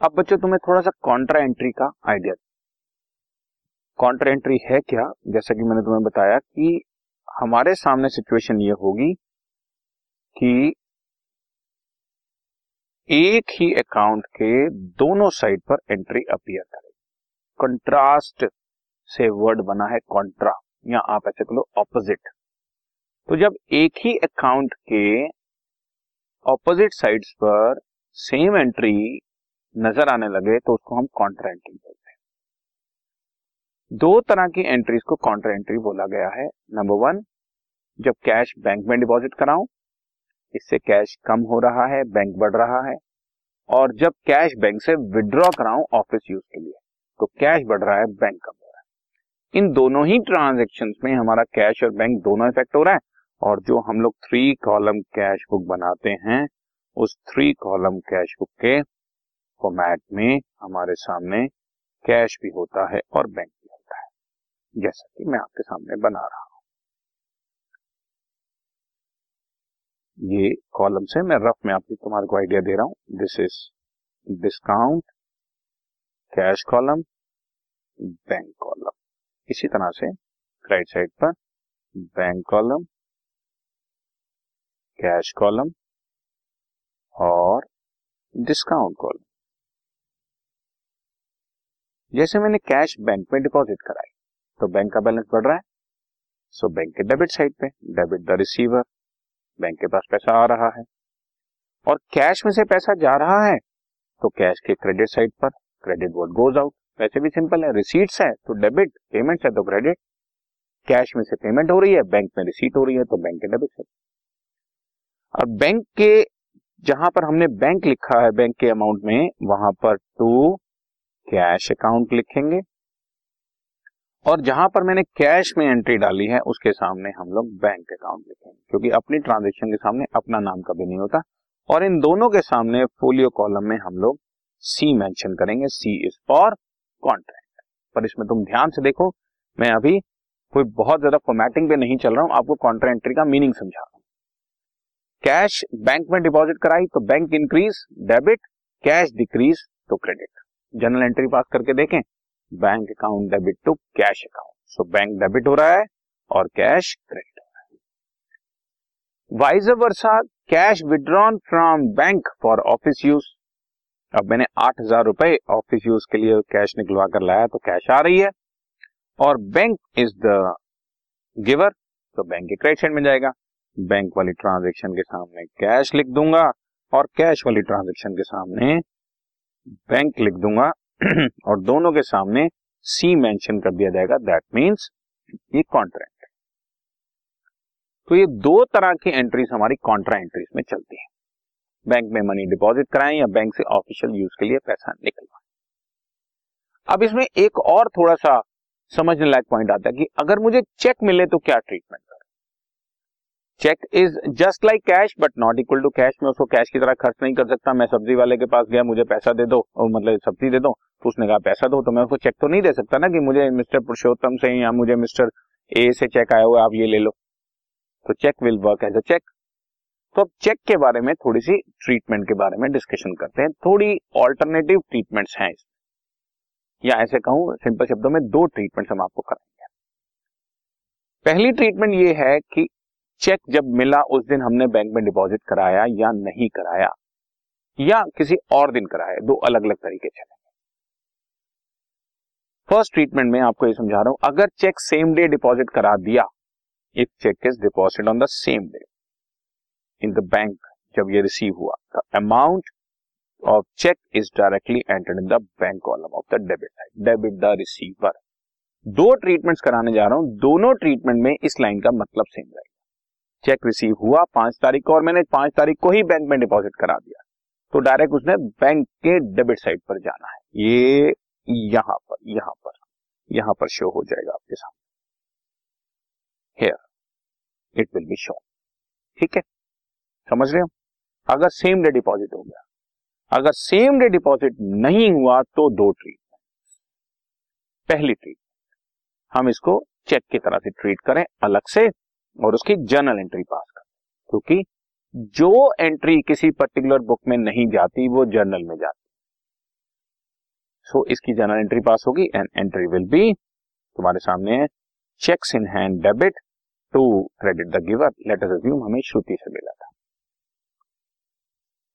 अब बच्चों, तुम्हें थोड़ा सा कॉन्ट्रा एंट्री का आइडिया कॉन्ट्रा एंट्री है क्या? जैसा कि मैंने तुम्हें बताया कि हमारे सामने सिचुएशन ये होगी कि एक ही अकाउंट के दोनों साइड पर एंट्री अपियर करे कंट्रास्ट से वर्ड बना है कॉन्ट्रा या आप ऐसे कह लो ऑपोजिट तो जब एक ही अकाउंट के ऑपोजिट साइड्स पर सेम एंट्री नज़र आने लगे तो उसको हम कॉन्ट्रा एंट्री बोलते हैं। दो तरह की एंट्रीज को कॉन्ट्रा एंट्री बोला गया है। नंबर वन जब कैश बैंक में डिपॉजिट कराऊं, इससे कैश कम हो रहा है बैंक बढ़ रहा है। और जब कैश बैंक से विड्रॉ कराऊं ऑफ़िस यूज़ के लिए तो कैश बढ़ रहा है बैंक कम हो रहा है। इन दोनों ही ट्रांजेक्शन में हमारा कैश और बैंक दोनों इफ़ेक्ट हो रहा है। और जो हम लोग थ्री कॉलम कैश बुक बनाते हैं, उस थ्री कॉलम कैश बुक के फॉर्मेट में हमारे सामने कैश भी होता है और बैंक भी होता है। जैसा कि मैं आपके सामने बना रहा हूँ। ये कॉलम से मैं रफ में आपकी तुम्हारे को आइडिया दे रहा हूँ। This is discount cash column bank column इसी तरह से राइट साइड पर बैंक कॉलम कैश कॉलम और डिस्काउंट कॉलम जैसे मैंने कैश बैंक में डिपॉजिट कराई तो बैंक का बैलेंस बढ़ रहा है। सो बैंक के डेबिट साइड पे डेबिट द रिसीवर बैंक के पास पैसा आ रहा है। और कैश में से पैसा जा रहा है तो कैश के क्रेडिट साइड पर क्रेडिट वोट गोज आउट वैसे भी सिंपल है रिसीट्स है तो डेबिट पेमेंट है तो क्रेडिट कैश में से पेमेंट हो रही है बैंक में रिसीट हो रही है तो बैंक के डेबिट साइड और बैंक के, जहाँ पर हमने बैंक लिखा है बैंक के अमाउंट में, वहाँ पर टू कैश अकाउंट लिखेंगे। और जहाँ पर मैंने कैश में एंट्री डाली है, उसके सामने हम लोग बैंक अकाउंट लिखेंगे, क्योंकि अपनी ट्रांजेक्शन के सामने अपना नाम कभी नहीं होता। और इन दोनों के सामने फोलियो कॉलम में हम लोग सी मेंशन करेंगे सी इज़ फॉर कॉन्ट्रैक्ट पर इसमें तुम ध्यान से देखो, मैं अभी कोई बहुत ज़्यादा फॉर्मेटिंग पे नहीं चल रहा हूँ, आपको कॉन्ट्रा एंट्री का मीनिंग समझा रहा हूँ। कैश बैंक में डिपॉजिट कराई तो bank increase debit cash decrease तो क्रेडिट जनरल एंट्री पास करके देखें, bank account debit to cash account. So, bank debit हो रहा है और कैश क्रेडिट हो रहा है। Vice versa cash withdrawn from bank for office use. अब मैंने आठ हज़ार रुपए ऑफ़िस यूज़ के लिए कैश निकलवा कर लाया तो कैश आ रही है। और बैंक इज़ द गिवर तो बैंक के क्रेडिट साइड में जाएगा। बैंक वाली ट्रांजेक्शन के सामने कैश लिख दूँगा और कैश वाली ट्रांजेक्शन के सामने बैंक लिख दूँगा। और दोनों के सामने सी मेंशन कर दिया जाएगा। दैट मींस ये कॉन्ट्रैक्ट तो ये दो तरह की एंट्रीज हमारी कॉन्ट्रा एंट्रीज में चलती है। बैंक में मनी डिपॉजिट कराएँ या बैंक से ऑफिशियल यूज़ के लिए पैसा निकलवाएँ। अब इसमें एक और थोड़ा सा समझने लायक पॉइंट आता है कि अगर मुझे चेक मिले तो क्या treatment cheque is just like cash but not equal to cash में उसको कैश की तरह खर्च नहीं कर सकता। मैं सब्ज़ी वाले के पास गया, मुझे पैसा दे दो, और मतलब सब्ज़ी दे दो तो उसने कहा, पैसा दो। तो मैं उसको चेक तो नहीं दे सकता ना कि मुझे मिस्टर पुरुषोत्तम से या मुझे मिस्टर ए से चेक आया हुआ आप ये ले लो। तो cheque will work as a cheque तो अब चेक के बारे में थोड़ी सी ट्रीटमेंट के बारे में डिस्कशन करते हैं। थोड़ी ऑल्टरनेटिव ट्रीटमेंट्स हैं या ऐसे कहूँ सिंपल शब्दों में दो ट्रीटमेंट्स हम आपको कराएँगे। पहली ट्रीटमेंट ये है कि चेक जब मिला उस दिन हमने बैंक में डिपॉजिट कराया या नहीं कराया, या किसी और दिन कराया, दो अलग अलग तरीके चलेंगे फ़र्स्ट ट्रीटमेंट में आपको ये समझा रहा हूँ, अगर चेक सेम डे डिपॉजिट करा दिया if cheque is deposit on the same day in the bank जब ये रिसीव हुआ the amount of cheque is directly entered in the bank column of the debit debit the receiver दो treatments कराने जा रहा हूँ, दोनों ट्रीटमेंट में इस लाइन का मतलब सेम रहेगा। चेक रिसीव हुआ पाँच तारीख को और मैंने पाँच तारीख को ही बैंक में डिपॉजिट करा दिया। तो डायरेक्ट उसने बैंक के डेबिट साइड पर जाना है। ये यहाँ पर यहाँ पर यहाँ पर शो हो जाएगा आपके सामने। Here it will be show ठीक है? समझ रहे हो? अगर सेम डे डिपॉजिट हो गया। अगर सेम डे डिपॉजिट नहीं हुआ तो दो ट्रीटमेंट पहली ट्रीटमेंट हम इसको चेक की तरह से ट्रीट करें, अलग से और उसकी जर्नल एंट्री पास कर। क्योंकि जो एंट्री किसी पर्टिकुलर बुक में नहीं जाती वो जर्नल में जाती। सो so, इसकी जनरल एंट्री पास होगी एंड एंट्री विल बी तुम्हारे सामने है। Cheques in hand debit to credit the giver let us assume हमें श्रुति से मिला था।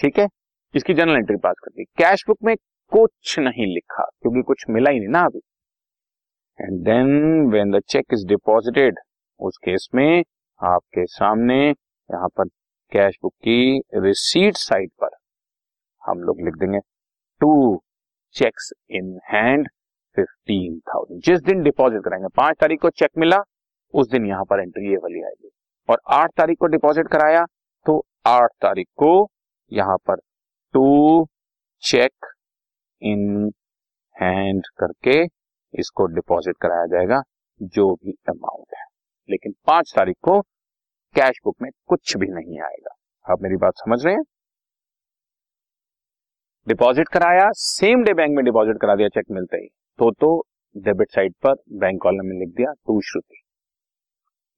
ठीक है? इसकी जर्नल एंट्री पास कर दी। कैश बुक में कुछ नहीं लिखा क्योंकि कुछ मिला ही नहीं ना अभी। And then when the cheque is deposited उस केस में आपके सामने यहाँ पर कैश बुक की रिसीट साइड पर हम लोग लिख देंगे to cheques in hand fifteen thousand जिस दिन डिपॉजिट कराएँगे, पाँच तारीख को चेक मिला, उस दिन यहाँ पर एंट्री ये वाली आएगी। और आठ तारीख को डिपॉजिट कराया तो आठ तारीख को यहाँ पर टू चेक इन हैंड करके इसको डिपॉजिट कराया जाएगा, जो भी अमाउंट है। लेकिन पाँच तारीख को कैश बुक में कुछ भी नहीं आएगा। आप मेरी बात समझ रहे हैं? डिपॉजिट कराया सेम डे बैंक में डिपॉजिट करा दिया चेक मिलते ही। तो तो डेबिट साइड पर बैंक कॉलम में लिख दिया टू श्रुति।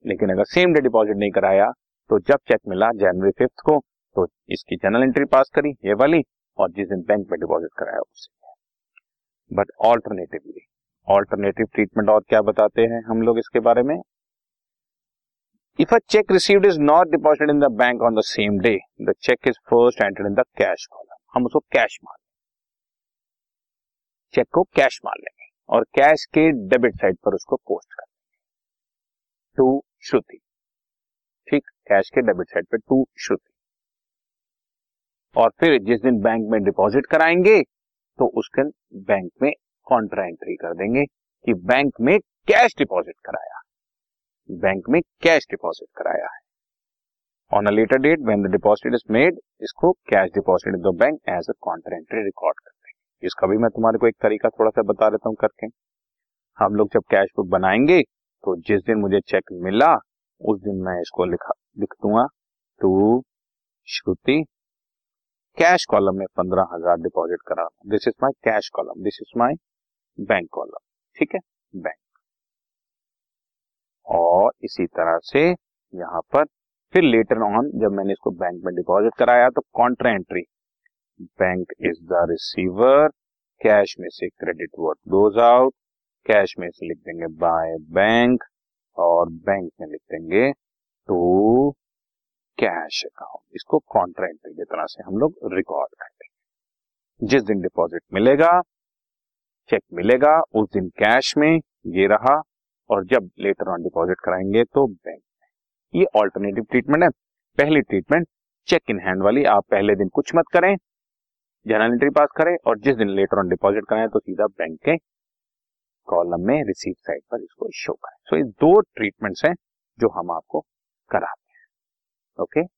लेकिन अगर सेम डे डिपॉजिट नहीं कराया तो जब चेक मिला जनवरी फिफ्थ को तो इसकी जनरल एंट्री पास करी, ये वाली, और जिस दिन बैंक में डिपॉजिट कराया उसे बट ऑल्टरनेटिवली ऑल्टरनेटिव ट्रीटमेंट और क्या बताते हैं हम लोग इसके बारे में? If a cheque received is not deposited in the bank on the same day the cheque is first entered in the cash column हम उसको कैश मान चेक को कैश मान लेंगे और कैश के डेबिट साइड पर उसको पोस्ट कर देंगे। टू श्रुति। ठीक? कैश के डेबिट साइड पर टू श्रुति। और फिर जिस दिन बैंक में डिपॉजिट कराएँगे तो उस दिन बैंक में कॉन्ट्रा एंट्री कर देंगे कि बैंक में कैश डिपॉजिट कराया। बैंक में कैश डिपॉजिट कराया है। On a later date when the deposit is made इसको cash deposit in the bank as a contra entry record कर देंगे। इसका भी मैं तुम्हारे को एक तरीका थोड़ा सा बता देता हूँ करके। हम लोग जब कैश बुक बनाएँगे तो जिस दिन मुझे चेक मिला, उस दिन मैं इसको लिखा, लिख दूँगा। टू श्रुति कैश कॉलम में पंद्रह हज़ार डिपॉजिट करा। This is my cash column this is my bank column ठीक है? बैंक और इसी तरह से यहाँ पर फिर लेटर ऑन जब मैंने इसको बैंक में डिपॉजिट कराया तो contra entry bank is the receiver cash में से credit what goes out cash में से लिख देंगे बाय बैंक और बैंक में लिख देंगे टू कैश अकाउंट इसको कॉन्ट्रा एंट्री की तरह से हम लोग रिकॉर्ड कर देंगे जिस दिन डिपॉजिट मिलेगा चेक मिलेगा, उस दिन कैश में ये रहा और जब लेटर ऑन डिपॉजिट कराएँगे तो बैंक में। ये ऑल्टरनेटिव ट्रीटमेंट है। पहली ट्रीटमेंट चेक इन हैंड वाली आप पहले दिन कुछ मत करें जनरल एंट्री पास करें और जिस दिन लेटर ऑन डिपॉजिट कराएँ तो सीधा बैंक के कॉलम में रिसीव साइड पर इसको शो करें। सो so, ये दो ट्रीटमेंट्स हैं जो हम आपको कराते हैं। Okay Okay.